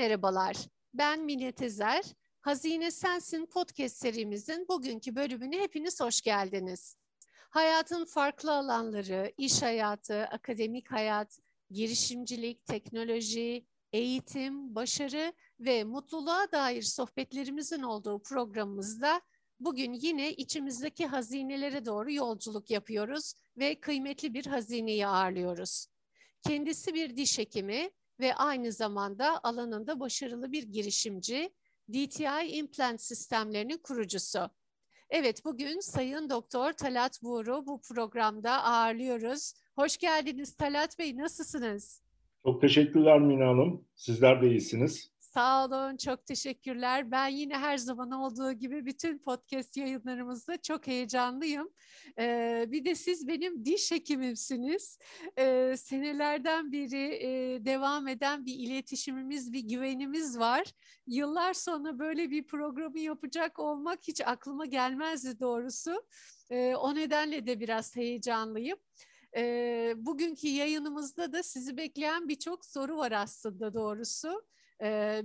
merhabalar. Ben Mine Tezer. Hazine Sensin podcast serimizin bugünkü bölümüne hepiniz hoş geldiniz. Hayatın farklı alanları, iş hayatı, akademik hayat, girişimcilik, teknoloji, eğitim, başarı ve mutluluğa dair sohbetlerimizin olduğu programımızda bugün yine içimizdeki hazinelere doğru yolculuk yapıyoruz ve kıymetli bir hazineyi ağırlıyoruz. Kendisi bir diş hekimi ve aynı zamanda alanında başarılı bir girişimci, DTI implant sistemlerinin kurucusu. Evet bugün Sayın Doktor Talat Buğru bu programda ağırlıyoruz. Hoş geldiniz Talat Bey, nasılsınız? Çok teşekkürler Mina Hanım. Sizler de iyisiniz. Sağ olun, çok teşekkürler. Ben yine her zaman olduğu gibi bütün podcast yayınlarımızda çok heyecanlıyım. Ee, bir de siz benim diş hekimimsiniz. Ee, senelerden beri e, devam eden bir iletişimimiz, bir güvenimiz var. Yıllar sonra böyle bir programı yapacak olmak hiç aklıma gelmezdi doğrusu. Ee, o nedenle de biraz heyecanlıyım. E, bugünkü yayınımızda da sizi bekleyen birçok soru var aslında doğrusu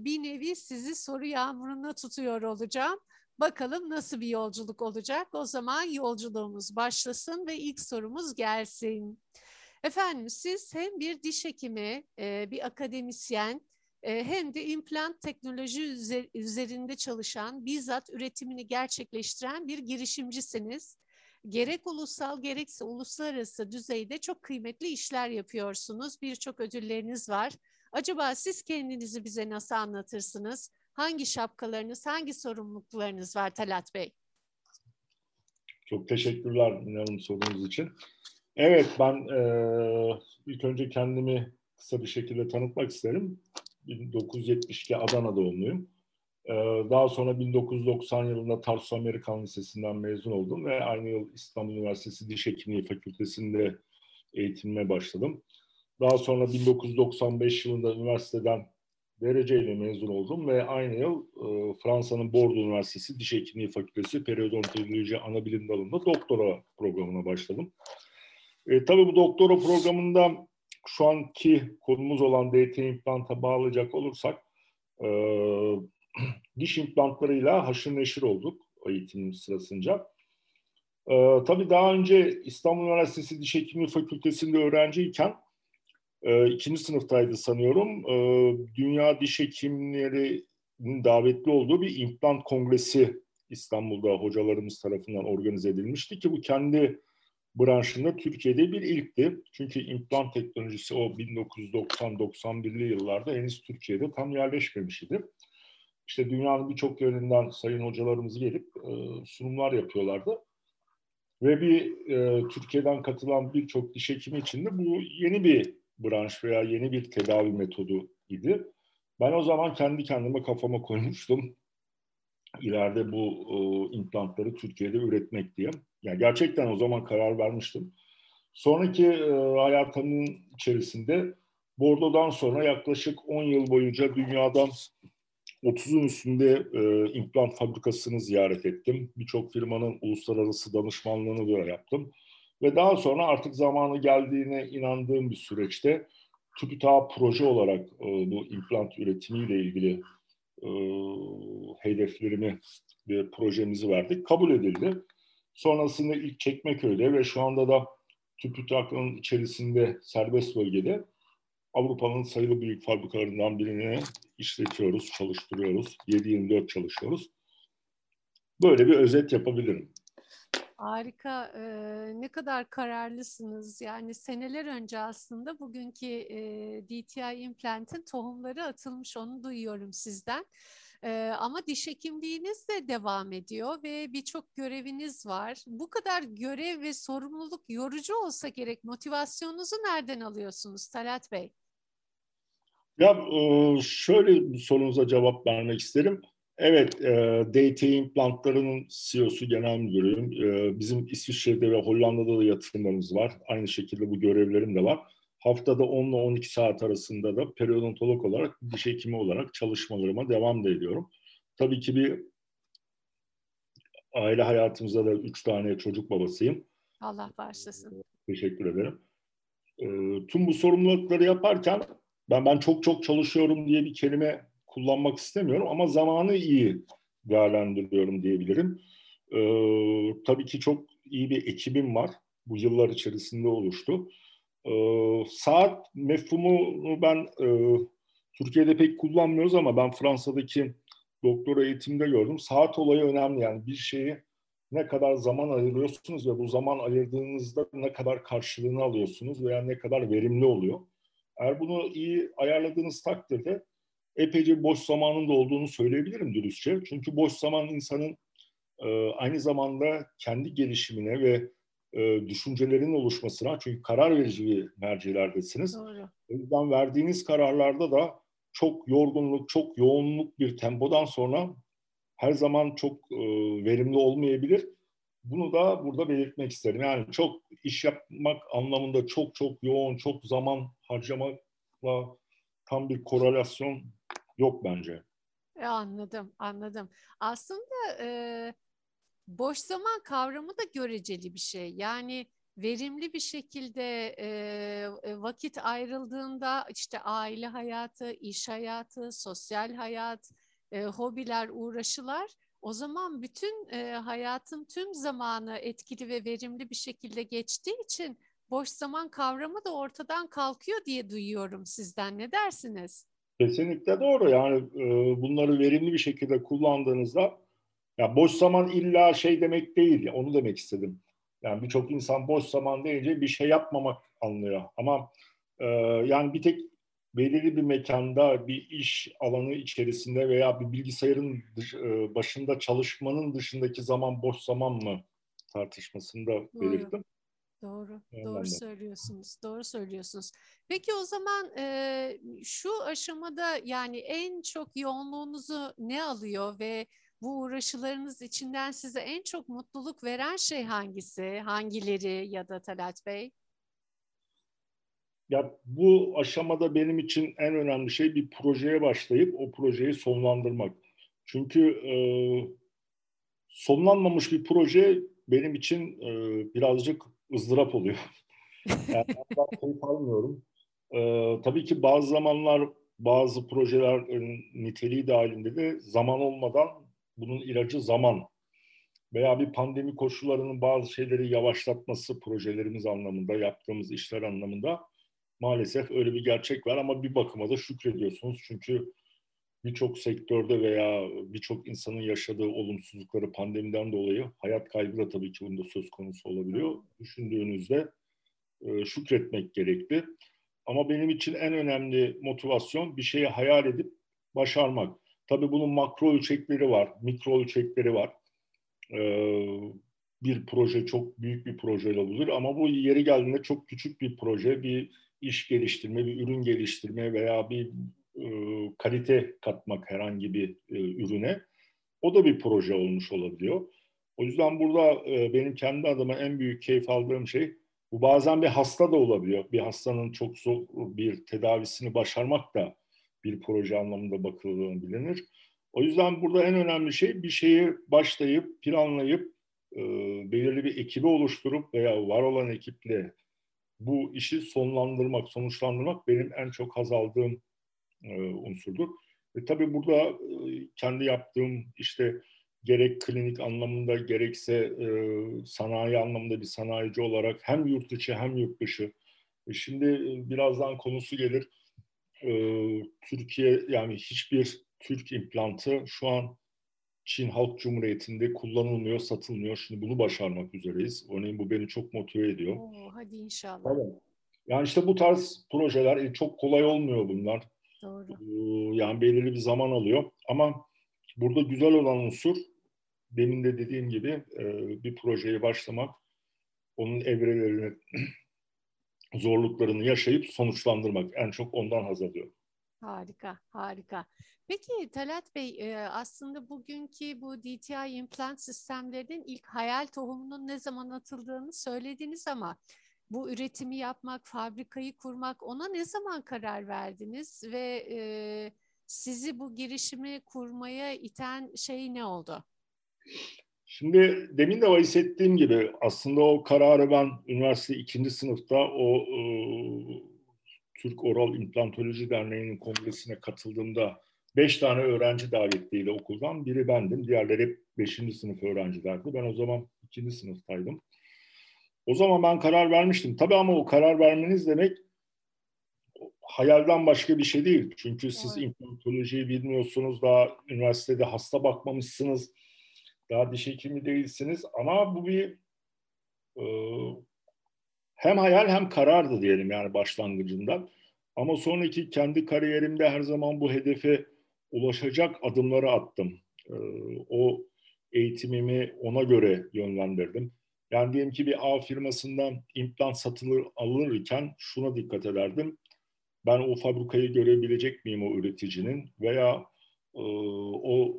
bir nevi sizi soru yağmuruna tutuyor olacağım. Bakalım nasıl bir yolculuk olacak? O zaman yolculuğumuz başlasın ve ilk sorumuz gelsin. Efendim siz hem bir diş hekimi, bir akademisyen, hem de implant teknoloji üzerinde çalışan, bizzat üretimini gerçekleştiren bir girişimcisiniz. Gerek ulusal gerekse uluslararası düzeyde çok kıymetli işler yapıyorsunuz. Birçok ödülleriniz var. Acaba siz kendinizi bize nasıl anlatırsınız? Hangi şapkalarınız, hangi sorumluluklarınız var Talat Bey? Çok teşekkürler inanın sorunuz için. Evet ben e, ilk önce kendimi kısa bir şekilde tanıtmak isterim. 1972 Adana doğumluyum. E, daha sonra 1990 yılında Tarsus Amerikan Lisesi'nden mezun oldum ve aynı yıl İstanbul Üniversitesi Diş Hekimliği Fakültesi'nde eğitimime başladım. Daha sonra 1995 yılında üniversiteden dereceyle mezun oldum ve aynı yıl e, Fransa'nın Bordeaux Üniversitesi Diş Hekimliği Fakültesi Periodontoloji Anabilim Dalı'nda doktora programına başladım. E, tabii bu doktora programında şu anki konumuz olan DT implanta bağlayacak olursak e, diş implantlarıyla haşır neşir olduk eğitim sırasınca. E, tabii daha önce İstanbul Üniversitesi Diş Hekimliği Fakültesi'nde öğrenciyken e, ikinci sınıftaydı sanıyorum. E, Dünya Diş Hekimleri'nin davetli olduğu bir implant kongresi İstanbul'da hocalarımız tarafından organize edilmişti ki bu kendi branşında Türkiye'de bir ilkti. Çünkü implant teknolojisi o 1990-91'li yıllarda henüz Türkiye'de tam yerleşmemiş idi. İşte dünyanın birçok yerinden sayın hocalarımız gelip e, sunumlar yapıyorlardı. Ve bir e, Türkiye'den katılan birçok diş hekimi için de bu yeni bir branş veya yeni bir tedavi metodu idi. Ben o zaman kendi kendime kafama koymuştum. İleride bu e, implantları Türkiye'de üretmek diye. Yani gerçekten o zaman karar vermiştim. Sonraki e, hayatımın içerisinde Bordo'dan sonra yaklaşık 10 yıl boyunca dünyadan 30'un üstünde e, implant fabrikasını ziyaret ettim. Birçok firmanın uluslararası danışmanlığını da yaptım. Ve daha sonra artık zamanı geldiğine inandığım bir süreçte TÜBİTAK proje olarak e, bu implant üretimiyle ilgili e, hedeflerimi ve projemizi verdik. Kabul edildi. Sonrasında ilk Çekmeköy'de ve şu anda da TÜBİTAK'ın içerisinde serbest bölgede Avrupa'nın sayılı büyük fabrikalarından birini işletiyoruz, çalıştırıyoruz. 7-24 çalışıyoruz. Böyle bir özet yapabilirim. Harika. Ee, ne kadar kararlısınız. Yani seneler önce aslında bugünkü e, DTI implantin tohumları atılmış onu duyuyorum sizden. Ee, ama diş hekimliğiniz de devam ediyor ve birçok göreviniz var. Bu kadar görev ve sorumluluk yorucu olsa gerek motivasyonunuzu nereden alıyorsunuz Talat Bey? Ya şöyle sorunuza cevap vermek isterim. Evet, e, DT implantlarının CEO'su genel müdürüyüm. E, bizim İsviçre'de ve Hollanda'da da yatırımlarımız var. Aynı şekilde bu görevlerim de var. Haftada 10 ile 12 saat arasında da periodontolog olarak, diş hekimi olarak çalışmalarıma devam da ediyorum. Tabii ki bir aile hayatımızda da 3 tane çocuk babasıyım. Allah bağışlasın. Teşekkür ederim. E, tüm bu sorumlulukları yaparken ben ben çok çok çalışıyorum diye bir kelime kullanmak istemiyorum ama zamanı iyi değerlendiriyorum diyebilirim. E, tabii ki çok iyi bir ekibim var. Bu yıllar içerisinde oluştu. E, saat mefhumunu ben e, Türkiye'de pek kullanmıyoruz ama ben Fransa'daki doktora eğitimde gördüm. Saat olayı önemli yani bir şeyi ne kadar zaman ayırıyorsunuz ve bu zaman ayırdığınızda ne kadar karşılığını alıyorsunuz veya ne kadar verimli oluyor. Eğer bunu iyi ayarladığınız takdirde epeyce boş zamanın da olduğunu söyleyebilirim dürüstçe. Çünkü boş zaman insanın e, aynı zamanda kendi gelişimine ve e, düşüncelerin oluşmasına çünkü karar verici bir mercilerdesiniz. Doğru. O yüzden verdiğiniz kararlarda da çok yorgunluk, çok yoğunluk bir tempodan sonra her zaman çok e, verimli olmayabilir. Bunu da burada belirtmek isterim. Yani çok iş yapmak anlamında çok çok yoğun, çok zaman harcamakla tam bir korelasyon yok bence. E, anladım, anladım. Aslında e, boş zaman kavramı da göreceli bir şey. Yani verimli bir şekilde e, e, vakit ayrıldığında işte aile hayatı, iş hayatı, sosyal hayat, e, hobiler, uğraşılar o zaman bütün e, hayatın tüm zamanı etkili ve verimli bir şekilde geçtiği için boş zaman kavramı da ortadan kalkıyor diye duyuyorum sizden. Ne dersiniz? Kesinlikle doğru. Yani e, bunları verimli bir şekilde kullandığınızda ya boş zaman illa şey demek değil. Onu demek istedim. Yani birçok insan boş zaman deyince bir şey yapmamak anlıyor. Ama e, yani bir tek belirli bir mekanda, bir iş alanı içerisinde veya bir bilgisayarın dış, e, başında çalışmanın dışındaki zaman boş zaman mı tartışmasında belirttim. Doğru, doğru söylüyorsunuz, doğru söylüyorsunuz. Peki o zaman e, şu aşamada yani en çok yoğunluğunuzu ne alıyor ve bu uğraşılarınız içinden size en çok mutluluk veren şey hangisi, hangileri ya da Talat Bey? Ya bu aşamada benim için en önemli şey bir projeye başlayıp o projeyi sonlandırmak. Çünkü e, sonlanmamış bir proje benim için e, birazcık ızdırap oluyor. yani ben keyif almıyorum. E, tabii ki bazı zamanlar bazı projeler niteliği dahilinde de zaman olmadan bunun ilacı zaman veya bir pandemi koşullarının bazı şeyleri yavaşlatması projelerimiz anlamında, yaptığımız işler anlamında maalesef öyle bir gerçek var ama bir bakıma da şükrediyorsunuz. Çünkü birçok sektörde veya birçok insanın yaşadığı olumsuzlukları pandemiden dolayı hayat kaybı da tabii ki bunda söz konusu olabiliyor. Düşündüğünüzde e, şükretmek gerekli. Ama benim için en önemli motivasyon bir şeyi hayal edip başarmak. Tabii bunun makro ölçekleri var, mikro ölçekleri var. Ee, bir proje çok büyük bir proje olabilir ama bu yeri geldiğinde çok küçük bir proje, bir iş geliştirme, bir ürün geliştirme veya bir e, kalite katmak herhangi bir e, ürüne o da bir proje olmuş olabiliyor. O yüzden burada e, benim kendi adıma en büyük keyif aldığım şey bu bazen bir hasta da olabiliyor. Bir hastanın çok zor bir tedavisini başarmak da bir proje anlamında bakıldığını bilinir. O yüzden burada en önemli şey bir şeyi başlayıp, planlayıp, belirli bir ekibi oluşturup veya var olan ekiple bu işi sonlandırmak, sonuçlandırmak benim en çok haz aldığım e, unsurdur. E, tabii burada e, kendi yaptığım işte gerek klinik anlamında gerekse e, sanayi anlamında bir sanayici olarak hem yurt içi hem yurt dışı. E, şimdi e, birazdan konusu gelir. E, Türkiye yani hiçbir Türk implantı şu an Çin Halk Cumhuriyeti'nde kullanılmıyor, satılmıyor. Şimdi bunu başarmak üzereyiz. Örneğin bu beni çok motive ediyor. Oo, hadi inşallah. Evet. Yani işte bu tarz projeler e, çok kolay olmuyor bunlar. Doğru. Ee, yani belirli bir zaman alıyor. Ama burada güzel olan unsur demin de dediğim gibi e, bir projeye başlamak, onun evrelerini, zorluklarını yaşayıp sonuçlandırmak. En çok ondan haz alıyorum. Harika, harika. Peki Talat Bey, aslında bugünkü bu DTI implant sistemlerinin ilk hayal tohumunun ne zaman atıldığını söylediniz ama bu üretimi yapmak, fabrikayı kurmak ona ne zaman karar verdiniz ve e, sizi bu girişimi kurmaya iten şey ne oldu? Şimdi demin de bahsettiğim gibi aslında o kararı ben üniversite ikinci sınıfta o e, Türk Oral İmplantoloji Derneği'nin kongresine katıldığımda beş tane öğrenci davetliyle okuldan biri bendim. Diğerleri hep beşinci sınıf öğrencilerdi. Ben o zaman ikinci sınıftaydım. O zaman ben karar vermiştim. Tabii ama o karar vermeniz demek hayalden başka bir şey değil. Çünkü siz evet. implantolojiyi bilmiyorsunuz, daha üniversitede hasta bakmamışsınız, daha diş hekimi değilsiniz. Ama bu bir e, hem hayal hem karardı diyelim yani başlangıcından. Ama sonraki kendi kariyerimde her zaman bu hedefe ulaşacak adımları attım. E, o eğitimimi ona göre yönlendirdim. Yani diyelim ki bir A firmasından implant satılır alınırken şuna dikkat ederdim ben o fabrikayı görebilecek miyim o üreticinin veya e, o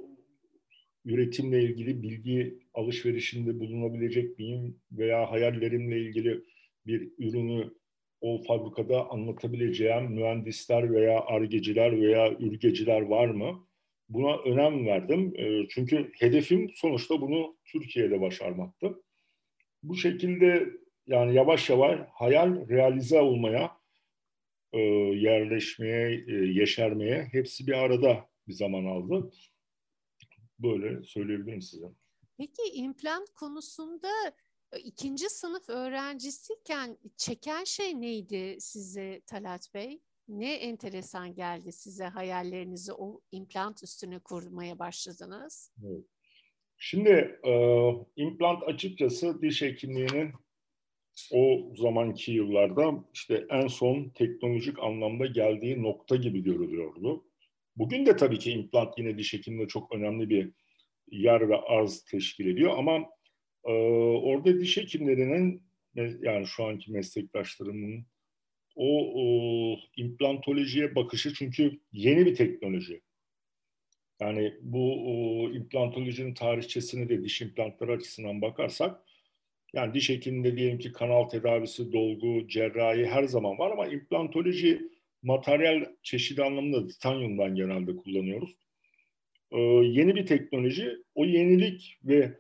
üretimle ilgili bilgi alışverişinde bulunabilecek miyim veya hayallerimle ilgili bir ürünü o fabrikada anlatabileceğim mühendisler veya argeciler veya ürgeciler var mı? Buna önem verdim. E, çünkü hedefim sonuçta bunu Türkiye'de başarmaktı. Bu şekilde yani yavaş yavaş hayal realize olmaya e, yerleşmeye, e, yeşermeye hepsi bir arada bir zaman aldı. Böyle söyleyebilirim size. Peki implant konusunda e, ikinci sınıf öğrencisiyken çeken şey neydi size Talat Bey? Ne enteresan geldi size hayallerinizi o implant üstüne kurmaya başladınız? Evet. Şimdi e, implant açıkçası diş hekimliğinin o zamanki yıllarda işte en son teknolojik anlamda geldiği nokta gibi görülüyordu. Bugün de tabii ki implant yine diş hekimliğinde çok önemli bir yer ve arz teşkil ediyor ama e, orada diş hekimlerinin yani şu anki meslektaşlarımın o, o implantolojiye bakışı çünkü yeni bir teknoloji. Yani bu o, implantolojinin tarihçesine de diş implantları açısından bakarsak yani diş hekiminde diyelim ki kanal tedavisi, dolgu, cerrahi her zaman var ama implantoloji materyal çeşidi anlamında titanyumdan genelde kullanıyoruz. Ee, yeni bir teknoloji. O yenilik ve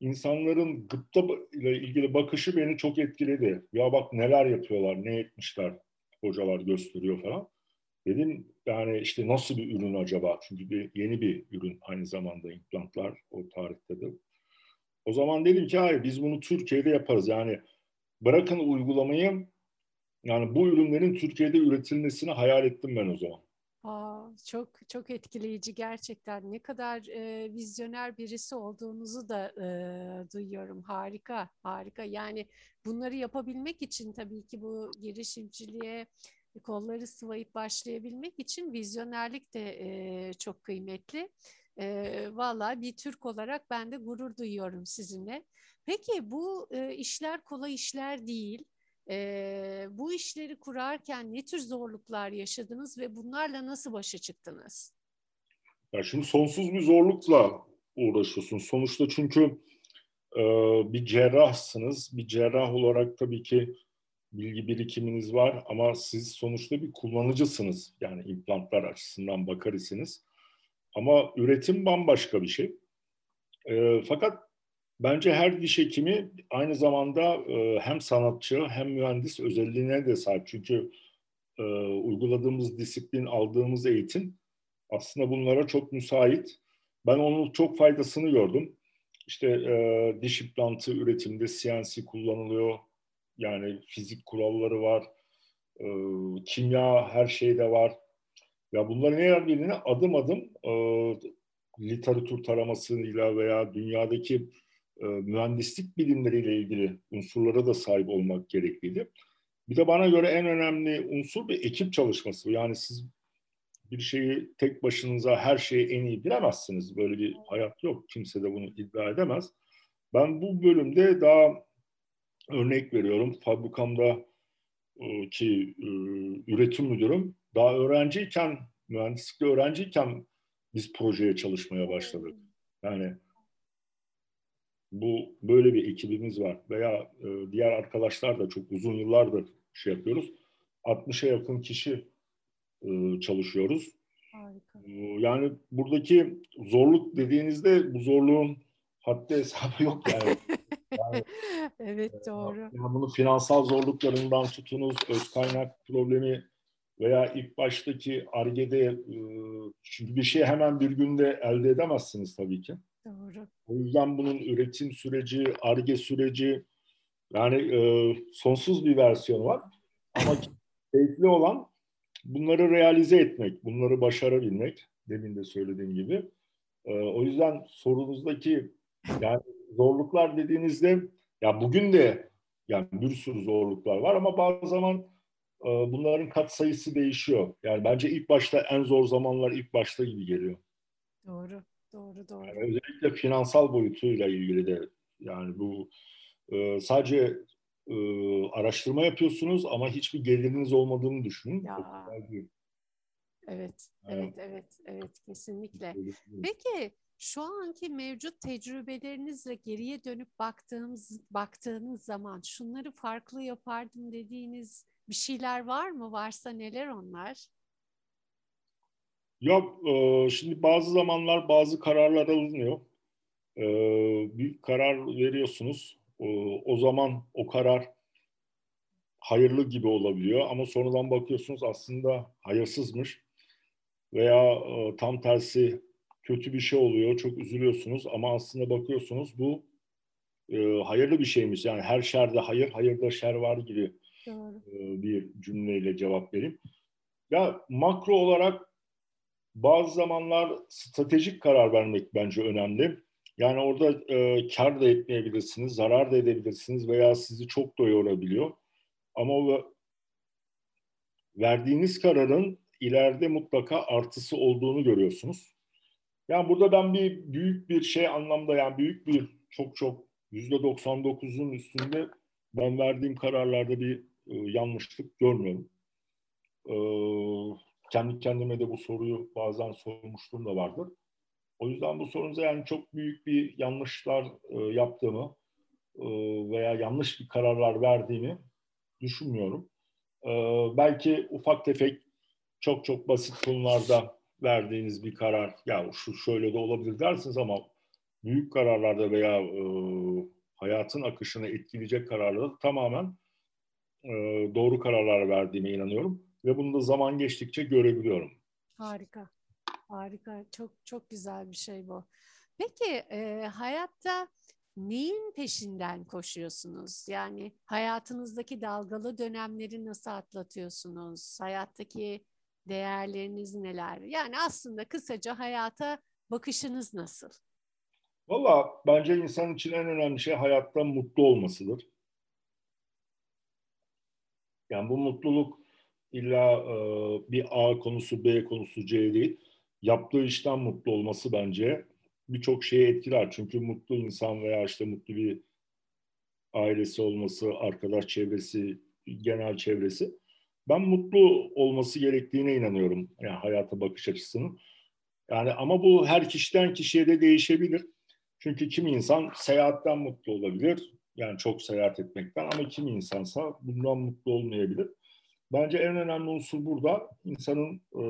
insanların gıpta ile ilgili bakışı beni çok etkiledi. Ya bak neler yapıyorlar, ne etmişler hocalar gösteriyor falan. Dedim yani işte nasıl bir ürün acaba? Çünkü bir, yeni bir ürün aynı zamanda implantlar o tarihte de. O zaman dedim ki hayır biz bunu Türkiye'de yaparız. Yani bırakın uygulamayı yani bu ürünlerin Türkiye'de üretilmesini hayal ettim ben o zaman. Aa, çok çok etkileyici gerçekten. Ne kadar e, vizyoner birisi olduğunuzu da e, duyuyorum. Harika, harika. Yani bunları yapabilmek için tabii ki bu girişimciliğe kolları sıvayıp başlayabilmek için vizyonerlik de e, çok kıymetli. E, Valla bir Türk olarak ben de gurur duyuyorum sizinle. Peki bu e, işler kolay işler değil. E, bu işleri kurarken ne tür zorluklar yaşadınız ve bunlarla nasıl başa çıktınız? Ya şimdi sonsuz bir zorlukla uğraşıyorsun. Sonuçta çünkü e, bir cerrahsınız. Bir cerrah olarak tabii ki bilgi birikiminiz var ama siz sonuçta bir kullanıcısınız. Yani implantlar açısından bakar isiniz. Ama üretim bambaşka bir şey. E, fakat bence her diş hekimi aynı zamanda e, hem sanatçı hem mühendis özelliğine de sahip. Çünkü e, uyguladığımız disiplin, aldığımız eğitim aslında bunlara çok müsait. Ben onun çok faydasını gördüm. İşte e, diş implantı üretiminde CNC kullanılıyor. Yani fizik kuralları var. E, kimya her şeyde var. Ya bunların her birine adım adım e, literatür taramasıyla veya dünyadaki e, mühendislik bilimleriyle ilgili unsurlara da sahip olmak gerekliydi. Bir de bana göre en önemli unsur bir ekip çalışması. Yani siz bir şeyi tek başınıza her şeyi en iyi bilemezsiniz. Böyle bir hayat yok. Kimse de bunu iddia edemez. Ben bu bölümde daha örnek veriyorum. Fabrikamda e, ki e, üretim müdürüm daha öğrenciyken, mühendislikte öğrenciyken biz projeye çalışmaya başladık. Yani bu böyle bir ekibimiz var veya e, diğer arkadaşlar da çok uzun yıllardır şey yapıyoruz. 60'a yakın kişi e, çalışıyoruz. Harika. E, yani buradaki zorluk dediğinizde bu zorluğun haddi hesabı yok yani. yani evet doğru. Yani bunu finansal zorluklarından tutunuz, öz kaynak problemi veya ilk baştaki argede çünkü bir şey hemen bir günde elde edemezsiniz tabii ki. Doğru. O yüzden bunun üretim süreci, arge süreci yani e, sonsuz bir versiyonu var. Ama keyifli olan bunları realize etmek, bunları başarabilmek demin de söylediğim gibi. E, o yüzden sorunuzdaki yani zorluklar dediğinizde ya bugün de yani bir sürü zorluklar var ama bazı zaman e, bunların kat sayısı değişiyor. Yani bence ilk başta en zor zamanlar ilk başta gibi geliyor. Doğru, doğru, doğru. Yani özellikle finansal boyutuyla ilgili de yani bu e, sadece e, araştırma yapıyorsunuz ama hiçbir geliriniz olmadığını düşünün. Ya. Evet, evet, evet, evet, kesinlikle. Peki şu anki mevcut tecrübelerinizle geriye dönüp baktığımız baktığınız zaman şunları farklı yapardım dediğiniz bir şeyler var mı? Varsa neler onlar? Yok, e, şimdi bazı zamanlar bazı kararlar alınıyor. E, bir karar veriyorsunuz. O zaman o karar hayırlı gibi olabiliyor ama sonradan bakıyorsunuz aslında hayırsızmış veya e, tam tersi kötü bir şey oluyor, çok üzülüyorsunuz ama aslında bakıyorsunuz bu e, hayırlı bir şeymiş. Yani her şerde hayır, hayırda şer var gibi e, bir cümleyle cevap vereyim. Ya makro olarak bazı zamanlar stratejik karar vermek bence önemli. Yani orada e, kar da etmeyebilirsiniz, zarar da edebilirsiniz veya sizi çok da yorabiliyor. Ama o verdiğiniz kararın ileride mutlaka artısı olduğunu görüyorsunuz. Yani burada ben bir büyük bir şey anlamda yani büyük bir çok çok yüzde 99'un üstünde ben verdiğim kararlarda bir e, yanlışlık görmüyorum. E, kendi kendime de bu soruyu bazen sormuşluğum da vardır. O yüzden bu sorunuza yani çok büyük bir yanlışlar e, yaptığımı e, veya yanlış bir kararlar verdiğimi düşünmüyorum. E, belki ufak tefek çok çok basit konularda verdiğiniz bir karar ya şu şöyle de olabilir dersiniz ama büyük kararlarda veya e, hayatın akışını etkileyecek kararlarda tamamen e, doğru kararlar verdiğime inanıyorum ve bunu da zaman geçtikçe görebiliyorum. Harika. Harika. Çok çok güzel bir şey bu. Peki e, hayatta neyin peşinden koşuyorsunuz? Yani hayatınızdaki dalgalı dönemleri nasıl atlatıyorsunuz? Hayattaki değerleriniz neler? Yani aslında kısaca hayata bakışınız nasıl? Valla bence insan için en önemli şey hayatta mutlu olmasıdır. Yani bu mutluluk illa e, bir A konusu, B konusu, C değil. Yaptığı işten mutlu olması bence birçok şeyi etkiler. Çünkü mutlu insan veya işte mutlu bir ailesi olması, arkadaş çevresi, genel çevresi. Ben mutlu olması gerektiğine inanıyorum. Yani hayata bakış açısının. Yani ama bu her kişiden kişiye de değişebilir. Çünkü kimi insan seyahatten mutlu olabilir. Yani çok seyahat etmekten ama kimi insansa bundan mutlu olmayabilir. Bence en önemli unsur burada insanın e,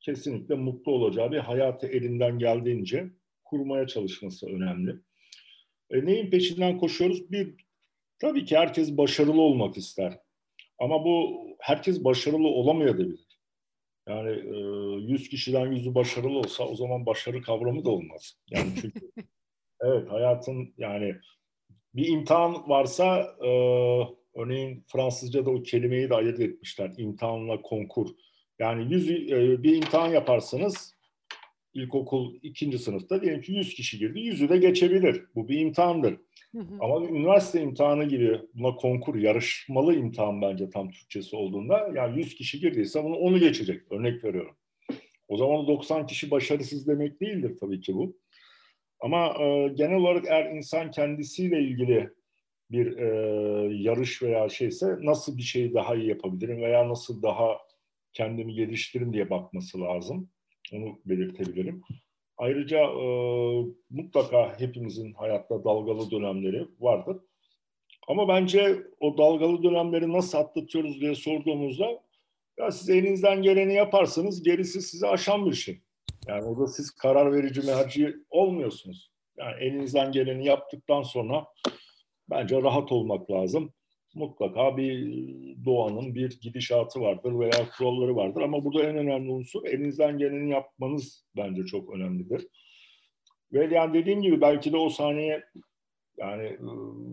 kesinlikle mutlu olacağı bir hayatı elinden geldiğince kurmaya çalışması önemli. E, neyin peşinden koşuyoruz? Bir, tabii ki herkes başarılı olmak ister. Ama bu herkes başarılı olamayabilir. Yani e, 100 kişiden yüzü başarılı olsa o zaman başarı kavramı da olmaz. Yani çünkü evet hayatın yani bir imtihan varsa e, örneğin Fransızca'da o kelimeyi de ayırt etmişler. İmtihanla konkur. Yani yüz, e, bir imtihan yaparsanız ilkokul ikinci sınıfta diyelim ki 100 kişi girdi. Yüzü de geçebilir. Bu bir imtihandır. Hı hı. Ama bir üniversite imtihanı gibi buna konkur, yarışmalı imtihan bence tam Türkçesi olduğunda yani 100 kişi girdiyse bunu onu geçecek. Örnek veriyorum. O zaman 90 kişi başarısız demek değildir tabii ki bu. Ama e, genel olarak eğer insan kendisiyle ilgili bir e, yarış veya şeyse nasıl bir şeyi daha iyi yapabilirim veya nasıl daha kendimi geliştiririm diye bakması lazım. Onu belirtebilirim. Ayrıca e, mutlaka hepimizin hayatta dalgalı dönemleri vardır. Ama bence o dalgalı dönemleri nasıl atlatıyoruz diye sorduğumuzda ya siz elinizden geleni yaparsanız gerisi sizi aşan bir şey. Yani orada siz karar verici merci olmuyorsunuz. Yani elinizden geleni yaptıktan sonra bence rahat olmak lazım. Mutlaka bir doğanın bir gidişatı vardır veya kuralları vardır. Ama burada en önemli unsur elinizden geleni yapmanız bence çok önemlidir. Ve yani dediğim gibi belki de o saniye yani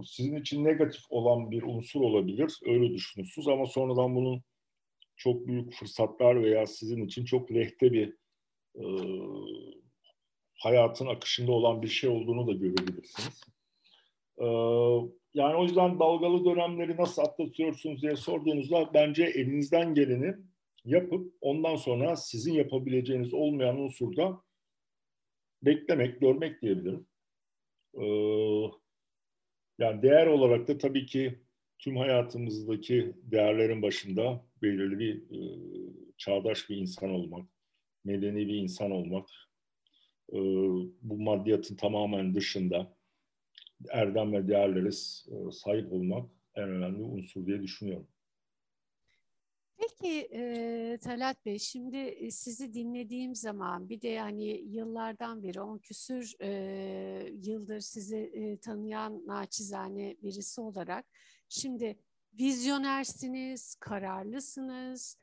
sizin için negatif olan bir unsur olabilir. Öyle düşünürsünüz ama sonradan bunun çok büyük fırsatlar veya sizin için çok lehte bir e, hayatın akışında olan bir şey olduğunu da görebilirsiniz. E, yani o yüzden dalgalı dönemleri nasıl atlatıyorsunuz diye sorduğunuzda bence elinizden geleni yapıp ondan sonra sizin yapabileceğiniz olmayan unsurda beklemek, görmek diyebilirim. Ee, yani değer olarak da tabii ki tüm hayatımızdaki değerlerin başında belirli bir e, çağdaş bir insan olmak, medeni bir insan olmak, e, bu maddiyatın tamamen dışında erdem ve değerlere e, sahip olmak en önemli unsur diye düşünüyorum. Peki e, Talat Bey, şimdi sizi dinlediğim zaman bir de yani yıllardan beri, on küsür e, yıldır sizi e, tanıyan naçizane birisi olarak, şimdi vizyonersiniz, kararlısınız,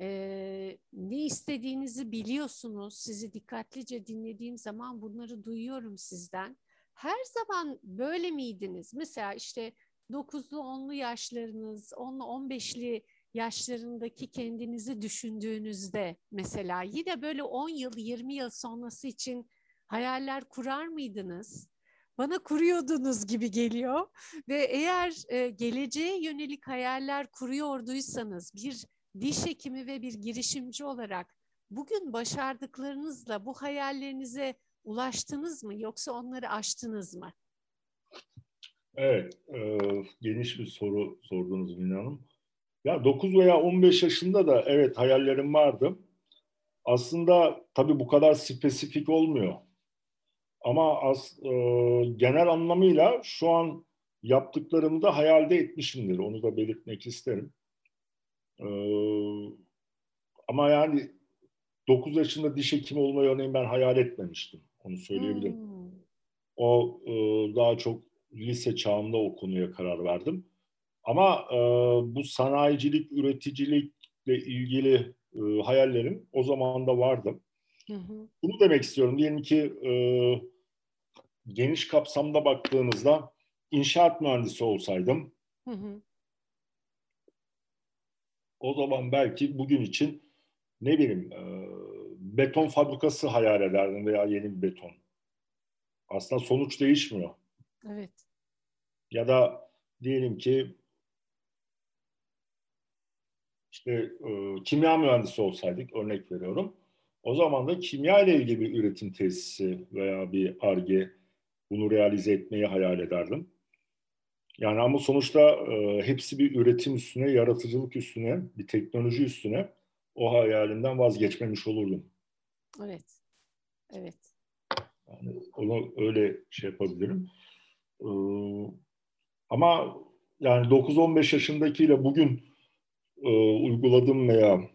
e, ne istediğinizi biliyorsunuz. Sizi dikkatlice dinlediğim zaman bunları duyuyorum sizden. Her zaman böyle miydiniz? Mesela işte 9'lu 10'lu yaşlarınız, 10'lu 15'li yaşlarındaki kendinizi düşündüğünüzde mesela yine böyle 10 yıl 20 yıl sonrası için hayaller kurar mıydınız? Bana kuruyordunuz gibi geliyor ve eğer e, geleceğe yönelik hayaller kuruyorduysanız bir diş hekimi ve bir girişimci olarak bugün başardıklarınızla bu hayallerinize ulaştınız mı yoksa onları aştınız mı? Evet, e, geniş bir soru sordunuz Mina Hanım. Ya 9 veya 15 yaşında da evet hayallerim vardı. Aslında tabii bu kadar spesifik olmuyor. Ama az, e, genel anlamıyla şu an yaptıklarımı da hayalde etmişimdir. Onu da belirtmek isterim. E, ama yani 9 yaşında diş hekimi olmayı örneğin ben hayal etmemiştim. Onu söyleyebilirim. Hmm. O e, daha çok lise çağımda o konuya karar verdim. Ama e, bu sanayicilik, üreticilikle ilgili e, hayallerim o zaman da vardı. Hı hı. Bunu demek istiyorum. Diyelim ki e, geniş kapsamda baktığınızda inşaat mühendisi olsaydım hı hı. o zaman belki bugün için ne bileyim e, beton fabrikası hayal ederdim veya yeni bir beton. Aslında sonuç değişmiyor. Evet. Ya da diyelim ki işte e, kimya mühendisi olsaydık örnek veriyorum. O zaman da kimya ile ilgili bir üretim tesisi veya bir ARGE bunu realize etmeyi hayal ederdim. Yani ama sonuçta e, hepsi bir üretim üstüne, yaratıcılık üstüne, bir teknoloji üstüne o hayalimden vazgeçmemiş olurdum. Evet. Evet. Yani onu öyle şey yapabilirim. Ee, ama yani 9-15 yaşındakiyle bugün e, uyguladığım veya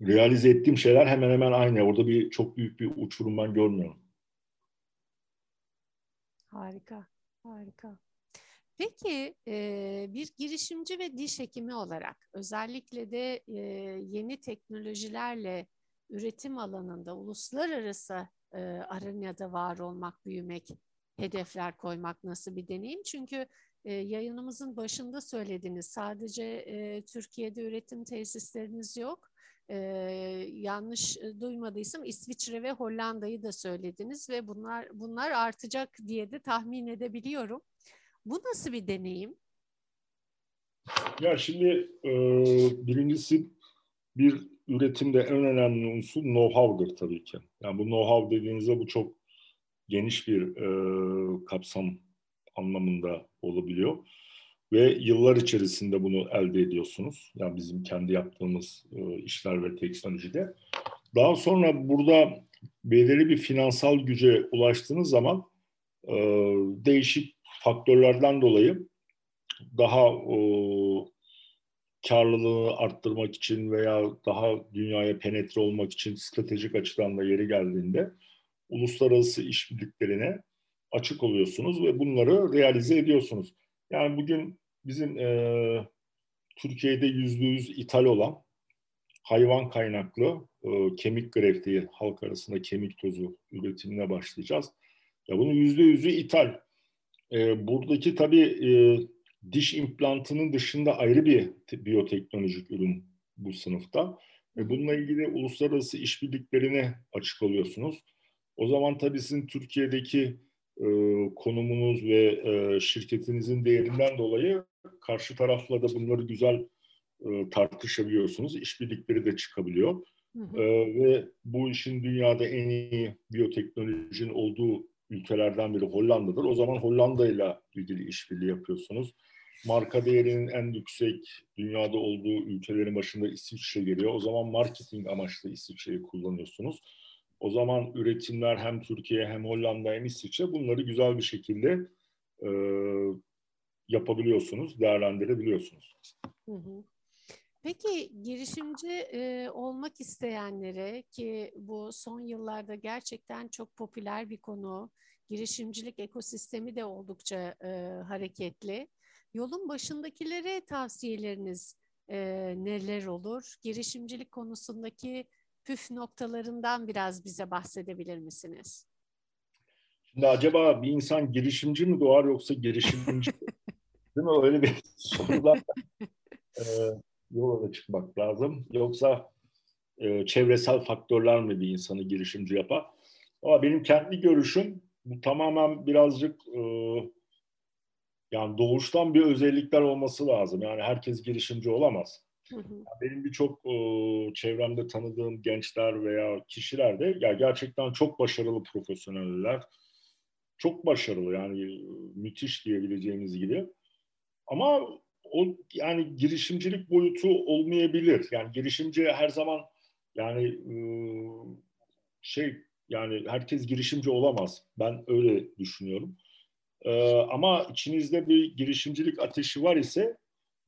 realize ettiğim şeyler hemen hemen aynı. Orada bir çok büyük bir uçurum ben görmüyorum. Harika, harika. Peki bir girişimci ve diş hekimi olarak özellikle de yeni teknolojilerle üretim alanında uluslararası arenada var olmak, büyümek, hedefler koymak nasıl bir deneyim? Çünkü yayınımızın başında söylediniz sadece Türkiye'de üretim tesisleriniz yok. Ee, yanlış duymadıysam İsviçre ve Hollanda'yı da söylediniz ve bunlar bunlar artacak diye de tahmin edebiliyorum. Bu nasıl bir deneyim? Ya şimdi e, birincisi bir üretimde en önemli unsur know-how'dır tabii ki. Yani bu know-how dediğinizde bu çok geniş bir e, kapsam anlamında olabiliyor. Ve yıllar içerisinde bunu elde ediyorsunuz. Yani bizim kendi yaptığımız e, işler ve teknolojide. Daha sonra burada belirli bir finansal güce ulaştığınız zaman e, değişik faktörlerden dolayı daha e, karlılığını arttırmak için veya daha dünyaya penetre olmak için stratejik açıdan da yeri geldiğinde uluslararası işbirliklerine açık oluyorsunuz ve bunları realize ediyorsunuz. Yani bugün bizim e, Türkiye'de yüzde yüz ithal olan hayvan kaynaklı e, kemik greftiği halk arasında kemik tozu üretimine başlayacağız. Ya bunun yüzde yüzü ithal. E, buradaki tabii e, diş implantının dışında ayrı bir biyoteknolojik ürün bu sınıfta. Ve bununla ilgili uluslararası işbirliklerine açık oluyorsunuz. O zaman tabii sizin Türkiye'deki e, konumunuz ve e, şirketinizin değerinden dolayı karşı tarafla da bunları güzel e, tartışabiliyorsunuz. İşbirlikleri de çıkabiliyor. Hı hı. E, ve bu işin dünyada en iyi biyoteknolojinin olduğu ülkelerden biri Hollanda'dır. O zaman Hollanda ile ilgili işbirliği yapıyorsunuz. Marka değerinin en yüksek dünyada olduğu ülkelerin başında İsviçre geliyor. O zaman marketing amaçlı İsviçre'yi kullanıyorsunuz. O zaman üretimler hem Türkiye hem Hollanda hem İsviçre bunları güzel bir şekilde e, yapabiliyorsunuz, değerlendirebiliyorsunuz. Hı hı. Peki girişimci e, olmak isteyenlere ki bu son yıllarda gerçekten çok popüler bir konu, girişimcilik ekosistemi de oldukça e, hareketli. Yolun başındakilere tavsiyeleriniz e, neler olur? Girişimcilik konusundaki püf noktalarından biraz bize bahsedebilir misiniz? Şimdi acaba bir insan girişimci mi doğar yoksa girişimci Değil mi? Öyle bir sorular yola çıkmak lazım. Yoksa e, çevresel faktörler mi bir insanı girişimci yapar? Ama benim kendi görüşüm bu tamamen birazcık e, yani doğuştan bir özellikler olması lazım. Yani herkes girişimci olamaz. Hı hı. Benim birçok e, çevremde tanıdığım gençler veya kişiler de ya gerçekten çok başarılı profesyoneller. Çok başarılı yani e, müthiş diyebileceğimiz gibi. Ama o yani girişimcilik boyutu olmayabilir. Yani girişimci her zaman yani şey yani herkes girişimci olamaz. Ben öyle düşünüyorum. Ama içinizde bir girişimcilik ateşi var ise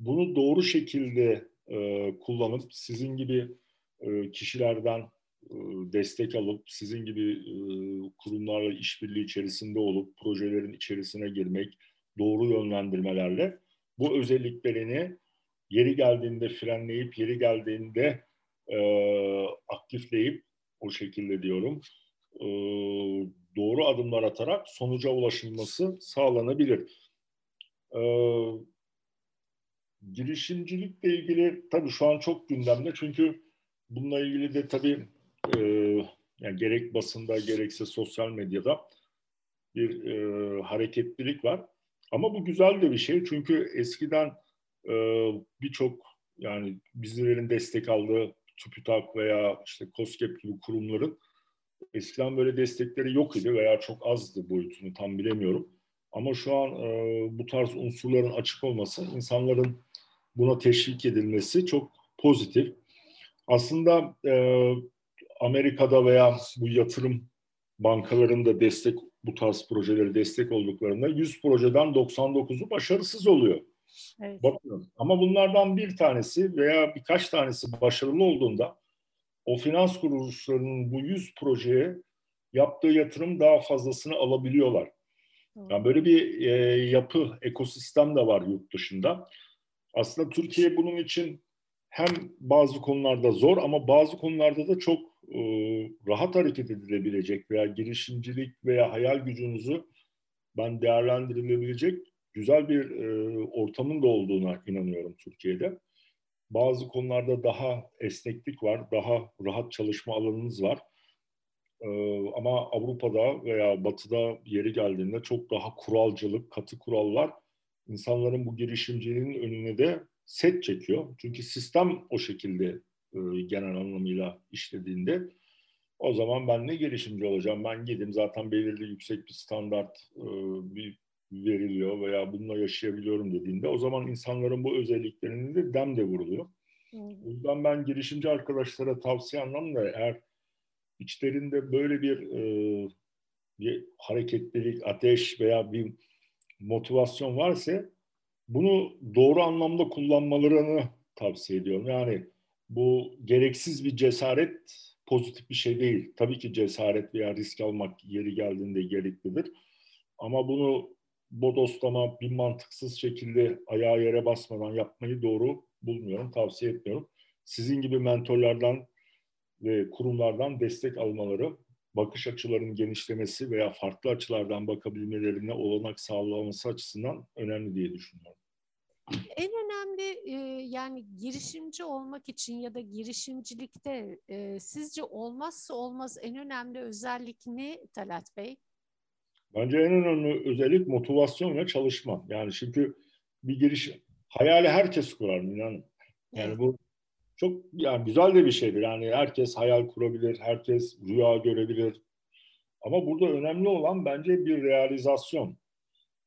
bunu doğru şekilde kullanıp sizin gibi kişilerden destek alıp sizin gibi kurumlarla işbirliği içerisinde olup projelerin içerisine girmek doğru yönlendirmelerle bu özelliklerini yeri geldiğinde frenleyip yeri geldiğinde e, aktifleyip o şekilde diyorum e, doğru adımlar atarak sonuca ulaşılması sağlanabilir. E, girişimcilikle ilgili tabii şu an çok gündemde çünkü bununla ilgili de tabii e, yani gerek basında gerekse sosyal medyada bir e, hareketlilik var. Ama bu güzel de bir şey çünkü eskiden e, birçok yani bizlerin destek aldığı TÜBİTAK veya işte COSGAP gibi kurumların eskiden böyle destekleri yok idi veya çok azdı boyutunu tam bilemiyorum. Ama şu an e, bu tarz unsurların açık olması, insanların buna teşvik edilmesi çok pozitif. Aslında e, Amerika'da veya bu yatırım bankalarında destek bu tarz projeleri destek olduklarında 100 projeden 99'u başarısız oluyor. Evet. Bakın ama bunlardan bir tanesi veya birkaç tanesi başarılı olduğunda o finans kuruluşlarının bu 100 projeye yaptığı yatırım daha fazlasını alabiliyorlar. Yani böyle bir e, yapı, ekosistem de var yurt dışında. Aslında Türkiye bunun için hem bazı konularda zor ama bazı konularda da çok e, rahat hareket edilebilecek veya girişimcilik veya hayal gücünüzü ben değerlendirilebilecek güzel bir e, ortamın da olduğuna inanıyorum Türkiye'de. Bazı konularda daha esneklik var, daha rahat çalışma alanınız var. E, ama Avrupa'da veya Batı'da yeri geldiğinde çok daha kuralcılık, katı kurallar insanların bu girişimciliğin önüne de set çekiyor. Çünkü sistem o şekilde e, genel anlamıyla işlediğinde o zaman ben ne girişimci olacağım? Ben gideyim zaten belirli yüksek bir standart e, bir veriliyor veya bununla yaşayabiliyorum dediğinde o zaman insanların bu özelliklerinin de dem de vuruluyor. O yüzden ben girişimci arkadaşlara tavsiye anlamda eğer içlerinde böyle bir, e, bir hareketlilik, ateş veya bir motivasyon varsa bunu doğru anlamda kullanmalarını tavsiye ediyorum. Yani bu gereksiz bir cesaret pozitif bir şey değil. Tabii ki cesaret veya risk almak yeri geldiğinde gereklidir. Ama bunu bodoslama, bir mantıksız şekilde ayağı yere basmadan yapmayı doğru bulmuyorum, tavsiye etmiyorum. Sizin gibi mentorlardan ve kurumlardan destek almaları, bakış açılarının genişlemesi veya farklı açılardan bakabilmelerine olanak sağlaması açısından önemli diye düşünüyorum. En önemli e, yani girişimci olmak için ya da girişimcilikte e, sizce olmazsa olmaz en önemli özellik ne Talat Bey? Bence en önemli özellik motivasyon ve çalışma. Yani çünkü bir giriş hayali herkes kurar inanın. Yani evet. bu çok yani güzel de bir şeydir. Yani herkes hayal kurabilir, herkes rüya görebilir. Ama burada önemli olan bence bir realizasyon.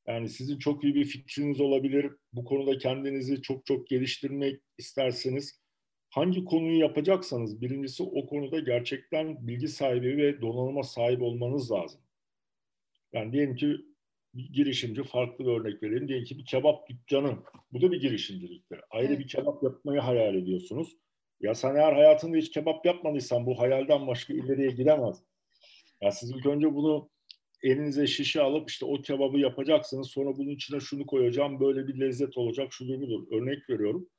Yani sizin çok iyi bir fikriniz olabilir. Bu konuda kendinizi çok çok geliştirmek isterseniz hangi konuyu yapacaksanız birincisi o konuda gerçekten bilgi sahibi ve donanıma sahip olmanız lazım. Yani diyelim ki bir girişimci farklı bir örnek vereyim. Diyelim ki bir kebap dükkanı. Bu da bir girişimciliktir. Ayrı evet. bir kebap yapmayı hayal ediyorsunuz. Ya sen eğer hayatında hiç kebap yapmadıysan bu hayalden başka ileriye gidemez. Ya siz ilk önce bunu elinize şişe alıp işte o kebabı yapacaksınız. Sonra bunun içine şunu koyacağım. Böyle bir lezzet olacak. Şudur budur. Örnek veriyorum.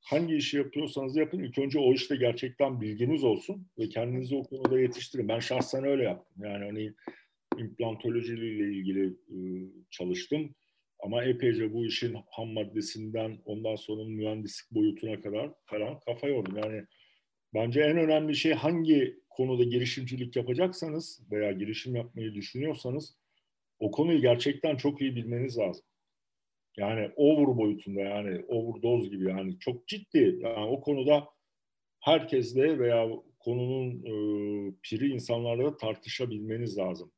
Hangi işi yapıyorsanız yapın. İlk önce o işte gerçekten bilginiz olsun ve kendinizi o konuda yetiştirin. Ben şahsen öyle yaptım. Yani hani implantoloji ile ilgili e, çalıştım. Ama epeyce bu işin ham maddesinden ondan sonra mühendislik boyutuna kadar falan kafa yordum. Yani bence en önemli şey hangi konuda girişimcilik yapacaksanız veya girişim yapmayı düşünüyorsanız o konuyu gerçekten çok iyi bilmeniz lazım. Yani over boyutunda yani overdose gibi yani çok ciddi yani o konuda herkesle veya konunun e, piri insanlarla tartışabilmeniz lazım.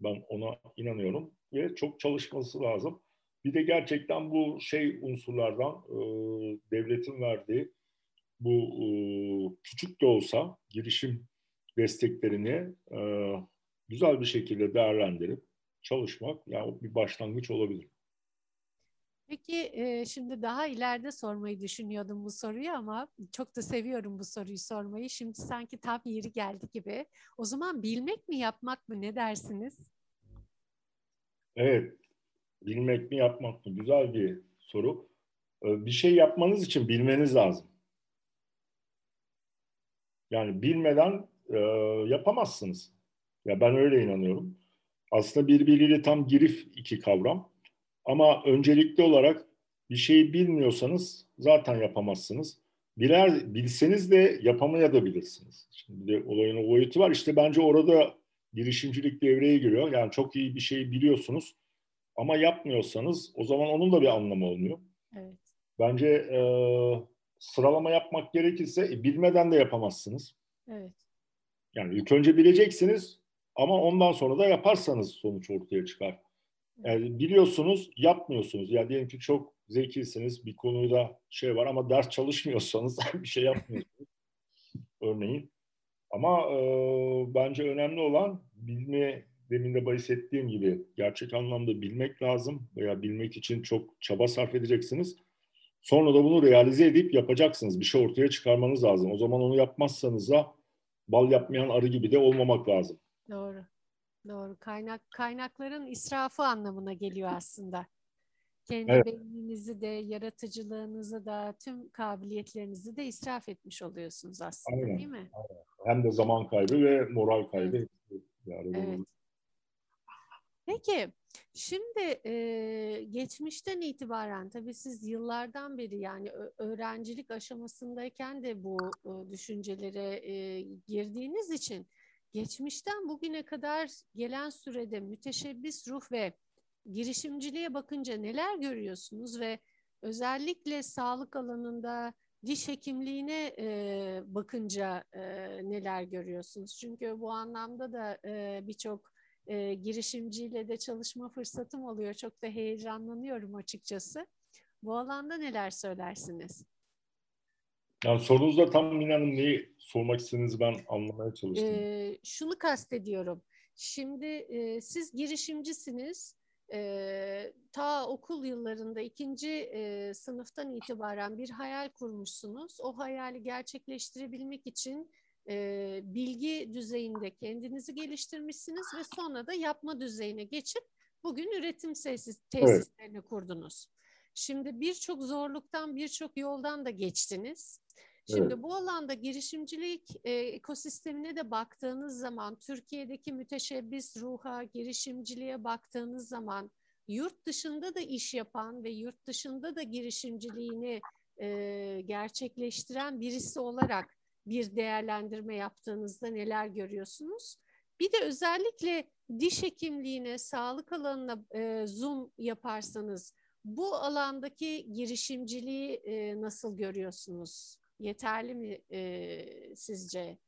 Ben ona inanıyorum ve çok çalışması lazım. Bir de gerçekten bu şey unsurlardan e, devletin verdiği bu e, küçük de olsa girişim desteklerini e, güzel bir şekilde değerlendirip çalışmak yani bir başlangıç olabilir. Peki e, şimdi daha ileride sormayı düşünüyordum bu soruyu ama çok da seviyorum bu soruyu sormayı. Şimdi sanki tam yeri geldi gibi. O zaman bilmek mi yapmak mı ne dersiniz? Evet, bilmek mi yapmak mı? Güzel bir soru. Bir şey yapmanız için bilmeniz lazım. Yani bilmeden e, yapamazsınız. Ya ben öyle inanıyorum. Aslında birbiriyle tam girif iki kavram. Ama öncelikli olarak bir şeyi bilmiyorsanız zaten yapamazsınız. Biler, bilseniz de yapamaya da bilirsiniz. Şimdi de olayın o boyutu var. İşte bence orada girişimcilik devreye giriyor. Yani çok iyi bir şeyi biliyorsunuz ama yapmıyorsanız o zaman onun da bir anlamı olmuyor. Evet. Bence e, sıralama yapmak gerekirse e, bilmeden de yapamazsınız. Evet. Yani ilk önce bileceksiniz ama ondan sonra da yaparsanız sonuç ortaya çıkar. Yani biliyorsunuz, yapmıyorsunuz. Yani diyelim ki çok zekisiniz, bir konuda şey var ama ders çalışmıyorsanız bir şey yapmıyorsunuz. Örneğin. Ama e, bence önemli olan bilme, demin de bahsettiğim gibi gerçek anlamda bilmek lazım veya bilmek için çok çaba sarf edeceksiniz. Sonra da bunu realize edip yapacaksınız. Bir şey ortaya çıkarmanız lazım. O zaman onu yapmazsanız da bal yapmayan arı gibi de olmamak lazım. Doğru. Doğru. Kaynak kaynakların israfı anlamına geliyor aslında. Kendi evet. beyninizi de, yaratıcılığınızı da, tüm kabiliyetlerinizi de israf etmiş oluyorsunuz aslında Aynen. değil mi? Aynen. Hem de zaman kaybı ve moral kaybı. Evet. Yani evet. Peki şimdi e, geçmişten itibaren tabii siz yıllardan beri yani öğrencilik aşamasındayken de bu e, düşüncelere e, girdiğiniz için geçmişten bugüne kadar gelen sürede müteşebbis ruh ve girişimciliğe bakınca neler görüyorsunuz ve özellikle sağlık alanında diş hekimliğine e, bakınca e, neler görüyorsunuz? Çünkü bu anlamda da e, birçok e, girişimciyle de çalışma fırsatım oluyor. Çok da heyecanlanıyorum açıkçası. Bu alanda neler söylersiniz? Yani sorunuzda tam Mine Hanım neyi sormak istediğinizi ben anlamaya çalıştım. Ee, şunu kastediyorum. Şimdi e, siz girişimcisiniz. E, ta okul yıllarında ikinci e, sınıftan itibaren bir hayal kurmuşsunuz. O hayali gerçekleştirebilmek için e, bilgi düzeyinde kendinizi geliştirmişsiniz ve sonra da yapma düzeyine geçip Bugün üretim tesis, tesislerini evet. kurdunuz. Şimdi birçok zorluktan, birçok yoldan da geçtiniz. Şimdi evet. bu alanda girişimcilik e, ekosistemine de baktığınız zaman, Türkiye'deki müteşebbis ruha, girişimciliğe baktığınız zaman, yurt dışında da iş yapan ve yurt dışında da girişimciliğini e, gerçekleştiren birisi olarak bir değerlendirme yaptığınızda neler görüyorsunuz? Bir de özellikle diş hekimliğine, sağlık alanına e, zoom yaparsanız bu alandaki girişimciliği e, nasıl görüyorsunuz? Yeterli mi e, sizce?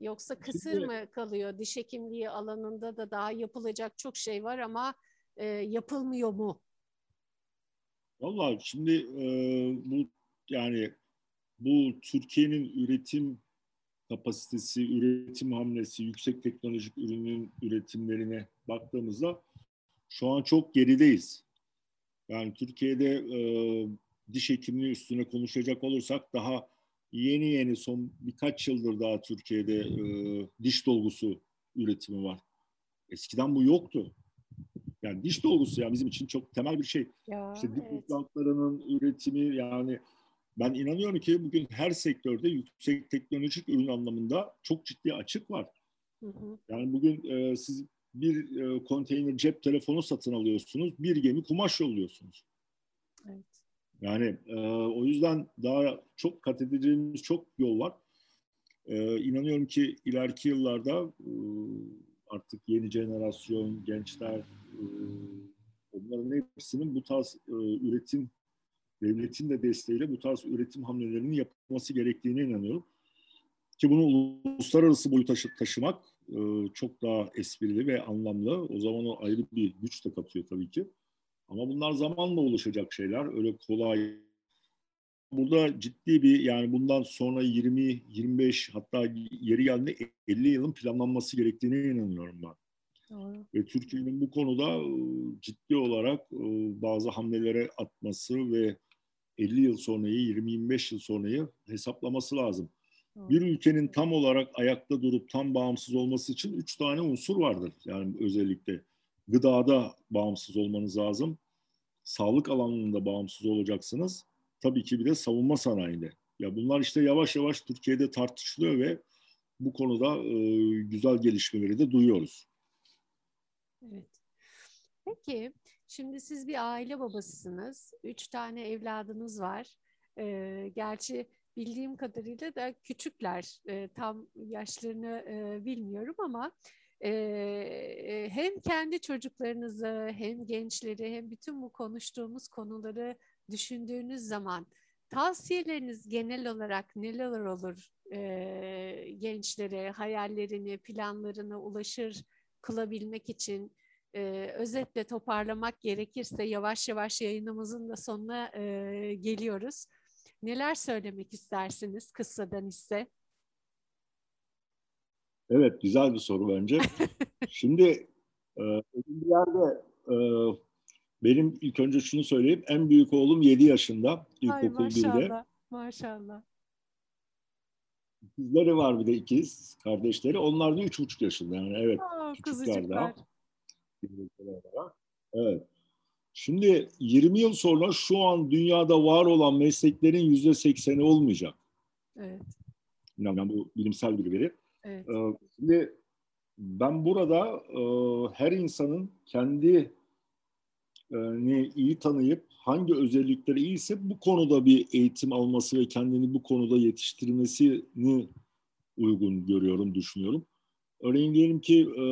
Yoksa kısır mı kalıyor? Diş hekimliği alanında da daha yapılacak çok şey var ama e, yapılmıyor mu? Vallahi şimdi e, bu yani bu Türkiye'nin üretim kapasitesi, üretim hamlesi, yüksek teknolojik ürünün üretimlerine baktığımızda şu an çok gerideyiz. Yani Türkiye'de e, diş hekimliği üstüne konuşacak olursak daha yeni yeni son birkaç yıldır daha Türkiye'de e, diş dolgusu üretimi var. Eskiden bu yoktu. Yani diş dolgusu ya bizim için çok temel bir şey. Ya, işte diş evet. implantlarının üretimi yani ben inanıyorum ki bugün her sektörde yüksek teknolojik ürün anlamında çok ciddi açık var. Hı hı. Yani bugün e, siz bir e, konteyner cep telefonu satın alıyorsunuz, bir gemi kumaş yolluyorsunuz. Evet. Yani e, o yüzden daha çok kat edeceğimiz çok yol var. E, inanıyorum ki ileriki yıllarda e, artık yeni jenerasyon, gençler, e, onların hepsinin bu tarz e, üretim, devletin de desteğiyle bu tarz üretim hamlelerinin yapılması gerektiğine inanıyorum. Ki bunu uluslararası boyuta taşımak e, çok daha esprili ve anlamlı. O zaman o ayrı bir güç de katıyor tabii ki. Ama bunlar zamanla oluşacak şeyler. Öyle kolay. Burada ciddi bir yani bundan sonra 20, 25 hatta yeri geldiğinde 50 yılın planlanması gerektiğine inanıyorum ben. Doğru. Ve Türkiye'nin bu konuda e, ciddi olarak e, bazı hamlelere atması ve 50 yıl sonrayı, 20-25 yıl sonrayı hesaplaması lazım. Bir ülkenin tam olarak ayakta durup tam bağımsız olması için üç tane unsur vardır. Yani özellikle gıdada bağımsız olmanız lazım. Sağlık alanında bağımsız olacaksınız. Tabii ki bir de savunma sanayinde. Ya bunlar işte yavaş yavaş Türkiye'de tartışılıyor ve bu konuda e, güzel gelişmeleri de duyuyoruz. Evet. Peki, şimdi siz bir aile babasısınız. Üç tane evladınız var. Ee, gerçi bildiğim kadarıyla da küçükler. E, tam yaşlarını e, bilmiyorum ama e, hem kendi çocuklarınızı hem gençleri hem bütün bu konuştuğumuz konuları düşündüğünüz zaman tavsiyeleriniz genel olarak neler olur e, gençlere hayallerini planlarına ulaşır kılabilmek için e, özetle toparlamak gerekirse yavaş yavaş yayınımızın da sonuna e, geliyoruz. Neler söylemek istersiniz kıssadan ise? Evet, güzel bir soru bence. Şimdi e, bir yerde e, benim ilk önce şunu söyleyeyim. En büyük oğlum 7 yaşında. İlkokul 1'de. Maşallah. Kızları var bir de ikiz kardeşleri. Onlar da üç buçuk yaşında yani evet. Aa, küçükler daha. Evet. Şimdi 20 yıl sonra şu an dünyada var olan mesleklerin yüzde sekseni olmayacak. Evet. Yani bu bilimsel bir veri. Evet. Ee, şimdi ben burada e, her insanın kendi e, ni iyi tanıyıp hangi özellikleri iyiyse bu konuda bir eğitim alması ve kendini bu konuda yetiştirmesini uygun görüyorum, düşünüyorum. Örneğin diyelim ki e,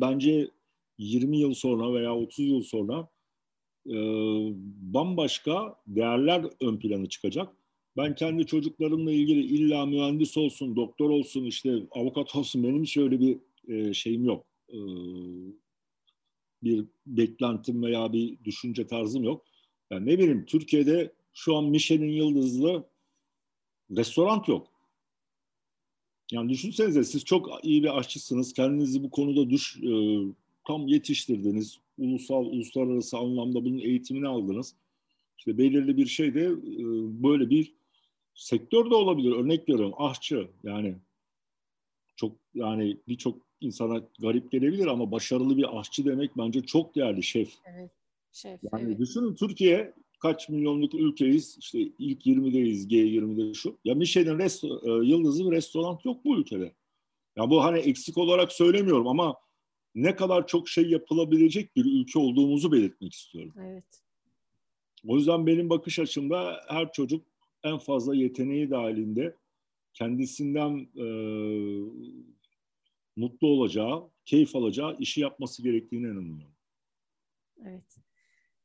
bence 20 yıl sonra veya 30 yıl sonra e, bambaşka değerler ön plana çıkacak. Ben kendi çocuklarımla ilgili illa mühendis olsun, doktor olsun, işte avukat olsun benim hiç öyle bir e, şeyim yok. E, bir beklentim veya bir düşünce tarzım yok. Yani ne bileyim Türkiye'de şu an Michelin yıldızlı restoran yok. Yani düşünsenize siz çok iyi bir aşçısınız. Kendinizi bu konuda düş, e, tam yetiştirdiniz. Ulusal, uluslararası anlamda bunun eğitimini aldınız. İşte belirli bir şey de e, böyle bir sektör de olabilir. Örnek veriyorum ahçı yani çok yani birçok insana garip gelebilir ama başarılı bir aşçı demek bence çok değerli şef. Evet. Şef. Yani evet. düşünün Türkiye kaç milyonluk ülkeyiz işte ilk 20'deyiz G20'de şu. Ya Michelin resto- e, yıldızı bir restoran yok bu ülkede. Ya bu hani eksik olarak söylemiyorum ama ne kadar çok şey yapılabilecek bir ülke olduğumuzu belirtmek istiyorum. Evet. O yüzden benim bakış açımda her çocuk en fazla yeteneği dahilinde kendisinden e, mutlu olacağı, keyif alacağı işi yapması gerektiğine inanıyorum. Evet.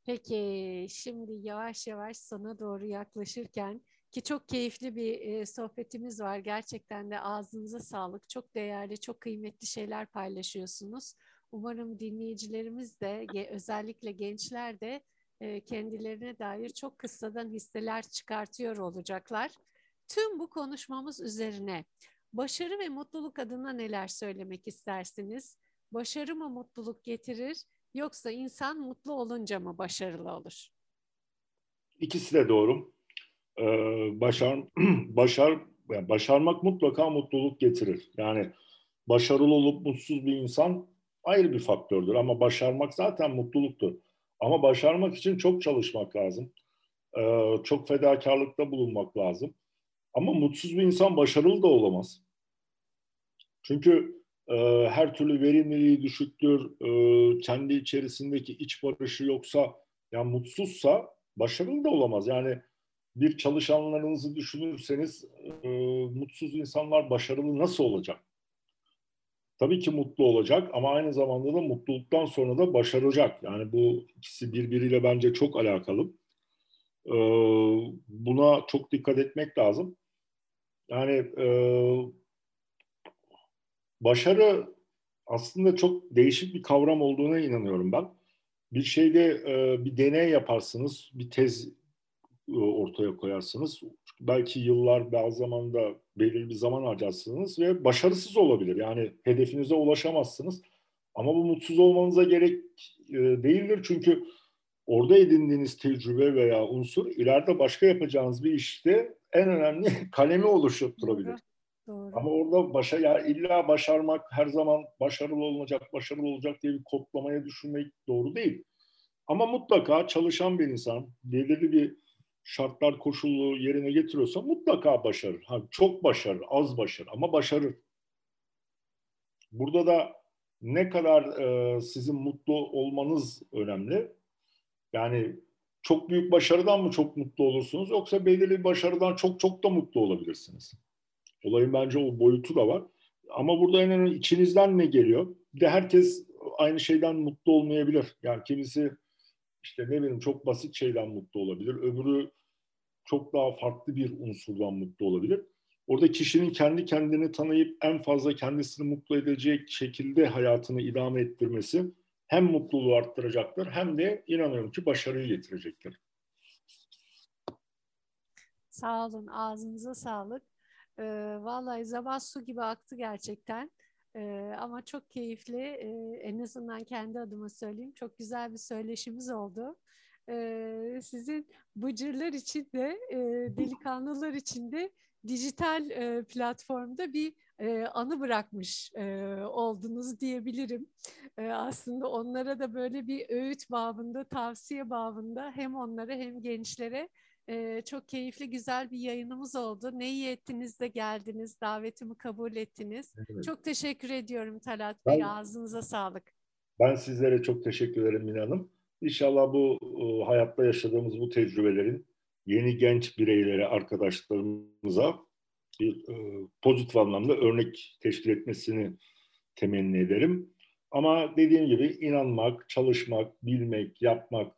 Peki şimdi yavaş yavaş sana doğru yaklaşırken ki çok keyifli bir e, sohbetimiz var. Gerçekten de ağzınıza sağlık. Çok değerli, çok kıymetli şeyler paylaşıyorsunuz. Umarım dinleyicilerimiz de özellikle gençler de e, kendilerine dair çok kıssadan hisseler çıkartıyor olacaklar. Tüm bu konuşmamız üzerine başarı ve mutluluk adına neler söylemek istersiniz? Başarı mı mutluluk getirir yoksa insan mutlu olunca mı başarılı olur? İkisi de doğru. Ee, başar, başar, yani başarmak mutlaka mutluluk getirir. Yani başarılı olup mutsuz bir insan ayrı bir faktördür ama başarmak zaten mutluluktur. Ama başarmak için çok çalışmak lazım. Ee, çok fedakarlıkta bulunmak lazım. Ama mutsuz bir insan başarılı da olamaz. Çünkü e, her türlü verimliliği düşüktür, e, kendi içerisindeki iç barışı yoksa, yani mutsuzsa başarılı da olamaz. Yani bir çalışanlarınızı düşünürseniz e, mutsuz insanlar başarılı nasıl olacak? Tabii ki mutlu olacak ama aynı zamanda da mutluluktan sonra da başaracak. Yani bu ikisi birbiriyle bence çok alakalı. E, buna çok dikkat etmek lazım. Yani e, başarı aslında çok değişik bir kavram olduğuna inanıyorum ben. Bir şeyde e, bir deney yaparsınız, bir tez ortaya koyarsınız. Belki yıllar, bazı zamanda belirli bir zaman harcarsınız ve başarısız olabilir. Yani hedefinize ulaşamazsınız. Ama bu mutsuz olmanıza gerek e, değildir çünkü orada edindiğiniz tecrübe veya unsur ileride başka yapacağınız bir işte en önemli kalemi oluşturabilir. Doğru. Ama orada başa ya illa başarmak her zaman başarılı olacak, başarılı olacak diye bir kodlamaya düşünmek doğru değil. Ama mutlaka çalışan bir insan belirli bir şartlar koşullu yerine getiriyorsa mutlaka başarır. Ha, çok başarır, az başarır ama başarır. Burada da ne kadar e, sizin mutlu olmanız önemli. Yani çok büyük başarıdan mı çok mutlu olursunuz yoksa belirli bir başarıdan çok çok da mutlu olabilirsiniz. Olayın bence o boyutu da var. Ama burada en önemli içinizden ne geliyor? Bir de herkes aynı şeyden mutlu olmayabilir. Yani kimisi işte ne bileyim çok basit şeyden mutlu olabilir. Öbürü çok daha farklı bir unsurdan mutlu olabilir. Orada kişinin kendi kendini tanıyıp en fazla kendisini mutlu edecek şekilde hayatını idame ettirmesi hem mutluluğu arttıracaktır hem de inanıyorum ki başarıyı getirecektir. Sağ olun, ağzınıza sağlık. E, vallahi zaman su gibi aktı gerçekten. E, ama çok keyifli. E, en azından kendi adıma söyleyeyim. Çok güzel bir söyleşimiz oldu. E, sizin bıcırlar için de, e, delikanlılar için de dijital e, platformda bir e, anı bırakmış e, oldunuz diyebilirim. E, aslında onlara da böyle bir öğüt babında, tavsiye babında hem onlara hem gençlere ee, çok keyifli, güzel bir yayınımız oldu. Ne iyi ettiniz de geldiniz, davetimi kabul ettiniz. Evet. Çok teşekkür ediyorum Talat Bey, ben, ağzınıza sağlık. Ben sizlere çok teşekkür ederim Mine Hanım. İnşallah bu e, hayatta yaşadığımız bu tecrübelerin yeni genç bireylere, arkadaşlarımıza bir e, pozitif anlamda örnek teşkil etmesini temenni ederim. Ama dediğim gibi inanmak, çalışmak, bilmek, yapmak,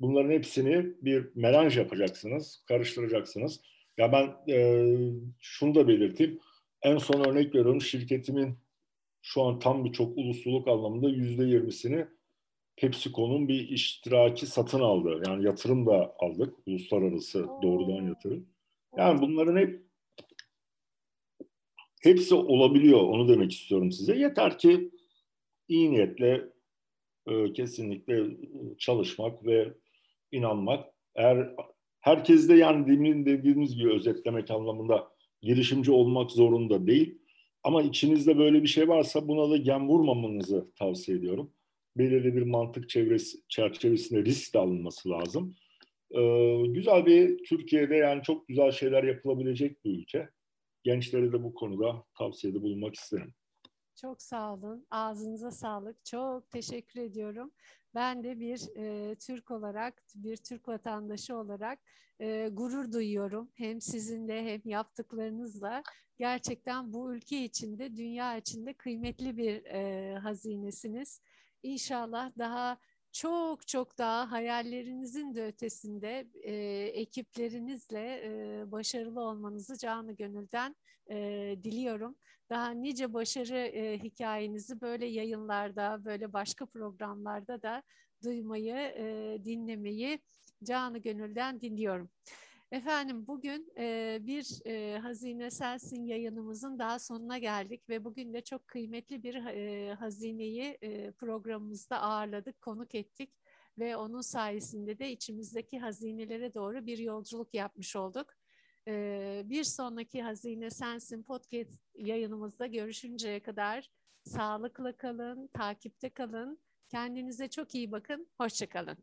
bunların hepsini bir melanj yapacaksınız, karıştıracaksınız. Ya ben e, şunu da belirteyim. En son örnek veriyorum şirketimin şu an tam birçok ulusluluk anlamında yüzde yirmisini PepsiCo'nun bir iştiraki satın aldı. Yani yatırım da aldık. Uluslararası doğrudan yatırım. Yani bunların hep hepsi olabiliyor. Onu demek istiyorum size. Yeter ki iyi niyetle e, kesinlikle çalışmak ve inanmak. Eğer herkes de yani demin dediğimiz gibi özetlemek anlamında girişimci olmak zorunda değil. Ama içinizde böyle bir şey varsa buna da gem vurmamanızı tavsiye ediyorum. Belirli bir mantık çevresi, çerçevesinde risk de alınması lazım. Ee, güzel bir Türkiye'de yani çok güzel şeyler yapılabilecek bir ülke. Gençlere de bu konuda tavsiyede bulunmak isterim. Çok sağ olun. Ağzınıza sağlık. Çok teşekkür ediyorum. Ben de bir e, Türk olarak, bir Türk vatandaşı olarak e, gurur duyuyorum. Hem sizinle hem yaptıklarınızla gerçekten bu ülke içinde, dünya içinde kıymetli bir e, hazinesiniz. İnşallah daha çok çok daha hayallerinizin de ötesinde e, ekiplerinizle e, başarılı olmanızı canı gönülden e, diliyorum. Daha nice başarı e, hikayenizi böyle yayınlarda, böyle başka programlarda da duymayı, e, dinlemeyi canı gönülden dinliyorum. Efendim bugün e, bir e, Hazine Sensin yayınımızın daha sonuna geldik ve bugün de çok kıymetli bir e, hazineyi e, programımızda ağırladık, konuk ettik ve onun sayesinde de içimizdeki hazinelere doğru bir yolculuk yapmış olduk. E, bir sonraki Hazine Sensin podcast yayınımızda görüşünceye kadar sağlıklı kalın, takipte kalın, kendinize çok iyi bakın, hoşçakalın.